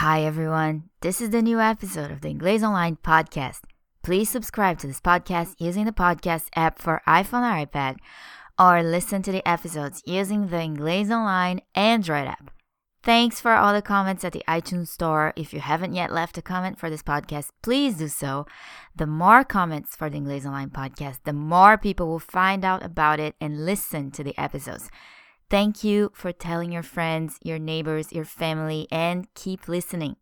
Hi, everyone. This is the new episode of the Inglês Online podcast. Please subscribe to this podcast using the podcast app for iPhone or iPad, or listen to the episodes using the Inglês Online Android app. Thanks for all the comments at the iTunes Store. If you haven't yet left a comment for this podcast, please do so. The more comments for the Inglês Online podcast, the more people will find out about it and listen to the episodes. Thank you for telling your friends, your neighbors, your family, and keep listening.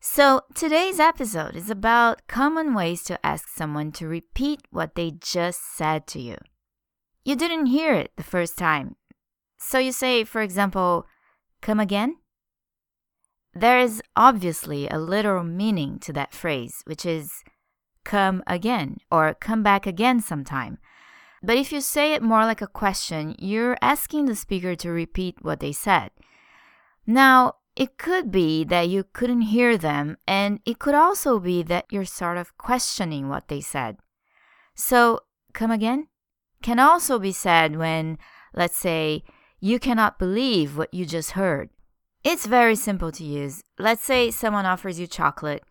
So, today's episode is about common ways to ask someone to repeat what they just said to you. You didn't hear it the first time. So, you say, for example, Come again? There is obviously a literal meaning to that phrase, which is come again or come back again sometime. But if you say it more like a question, you're asking the speaker to repeat what they said. Now, it could be that you couldn't hear them, and it could also be that you're sort of questioning what they said. So, come again can also be said when, let's say, you cannot believe what you just heard. It's very simple to use. Let's say someone offers you chocolate.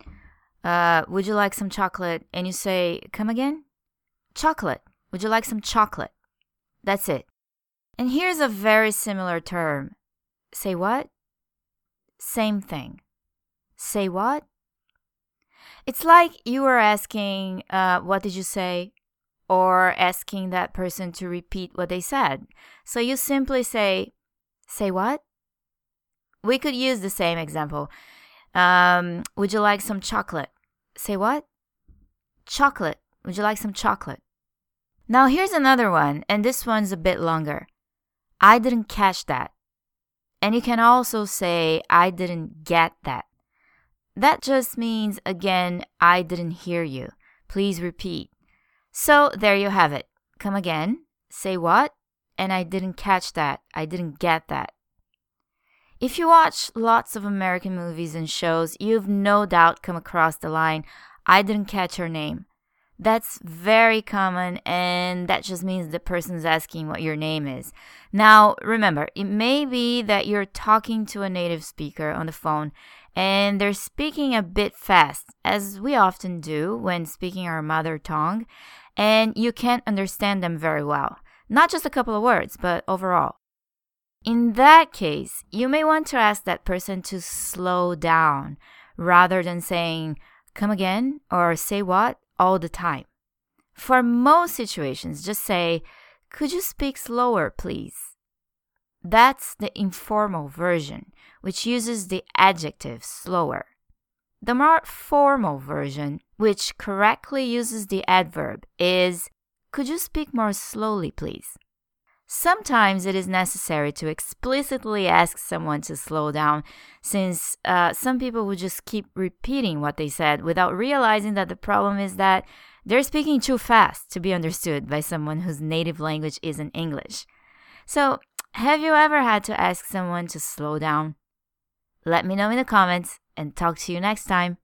Uh, would you like some chocolate? And you say, come again? Chocolate. Would you like some chocolate? That's it. And here's a very similar term. Say what? Same thing. Say what? It's like you were asking, uh, what did you say? or asking that person to repeat what they said. So you simply say, Say what? We could use the same example. Um, would you like some chocolate? Say what? Chocolate. Would you like some chocolate? Now here's another one, and this one's a bit longer. I didn't catch that. And you can also say, I didn't get that. That just means, again, I didn't hear you. Please repeat. So there you have it. Come again. Say what? And I didn't catch that. I didn't get that. If you watch lots of American movies and shows, you've no doubt come across the line, I didn't catch her name. That's very common, and that just means the person's asking what your name is. Now, remember, it may be that you're talking to a native speaker on the phone and they're speaking a bit fast, as we often do when speaking our mother tongue, and you can't understand them very well. Not just a couple of words, but overall. In that case, you may want to ask that person to slow down rather than saying, come again or say what all the time. For most situations, just say, could you speak slower, please? That's the informal version, which uses the adjective slower. The more formal version, which correctly uses the adverb, is Could you speak more slowly, please? Sometimes it is necessary to explicitly ask someone to slow down, since uh, some people will just keep repeating what they said without realizing that the problem is that they're speaking too fast to be understood by someone whose native language isn't English. So, have you ever had to ask someone to slow down? Let me know in the comments and talk to you next time.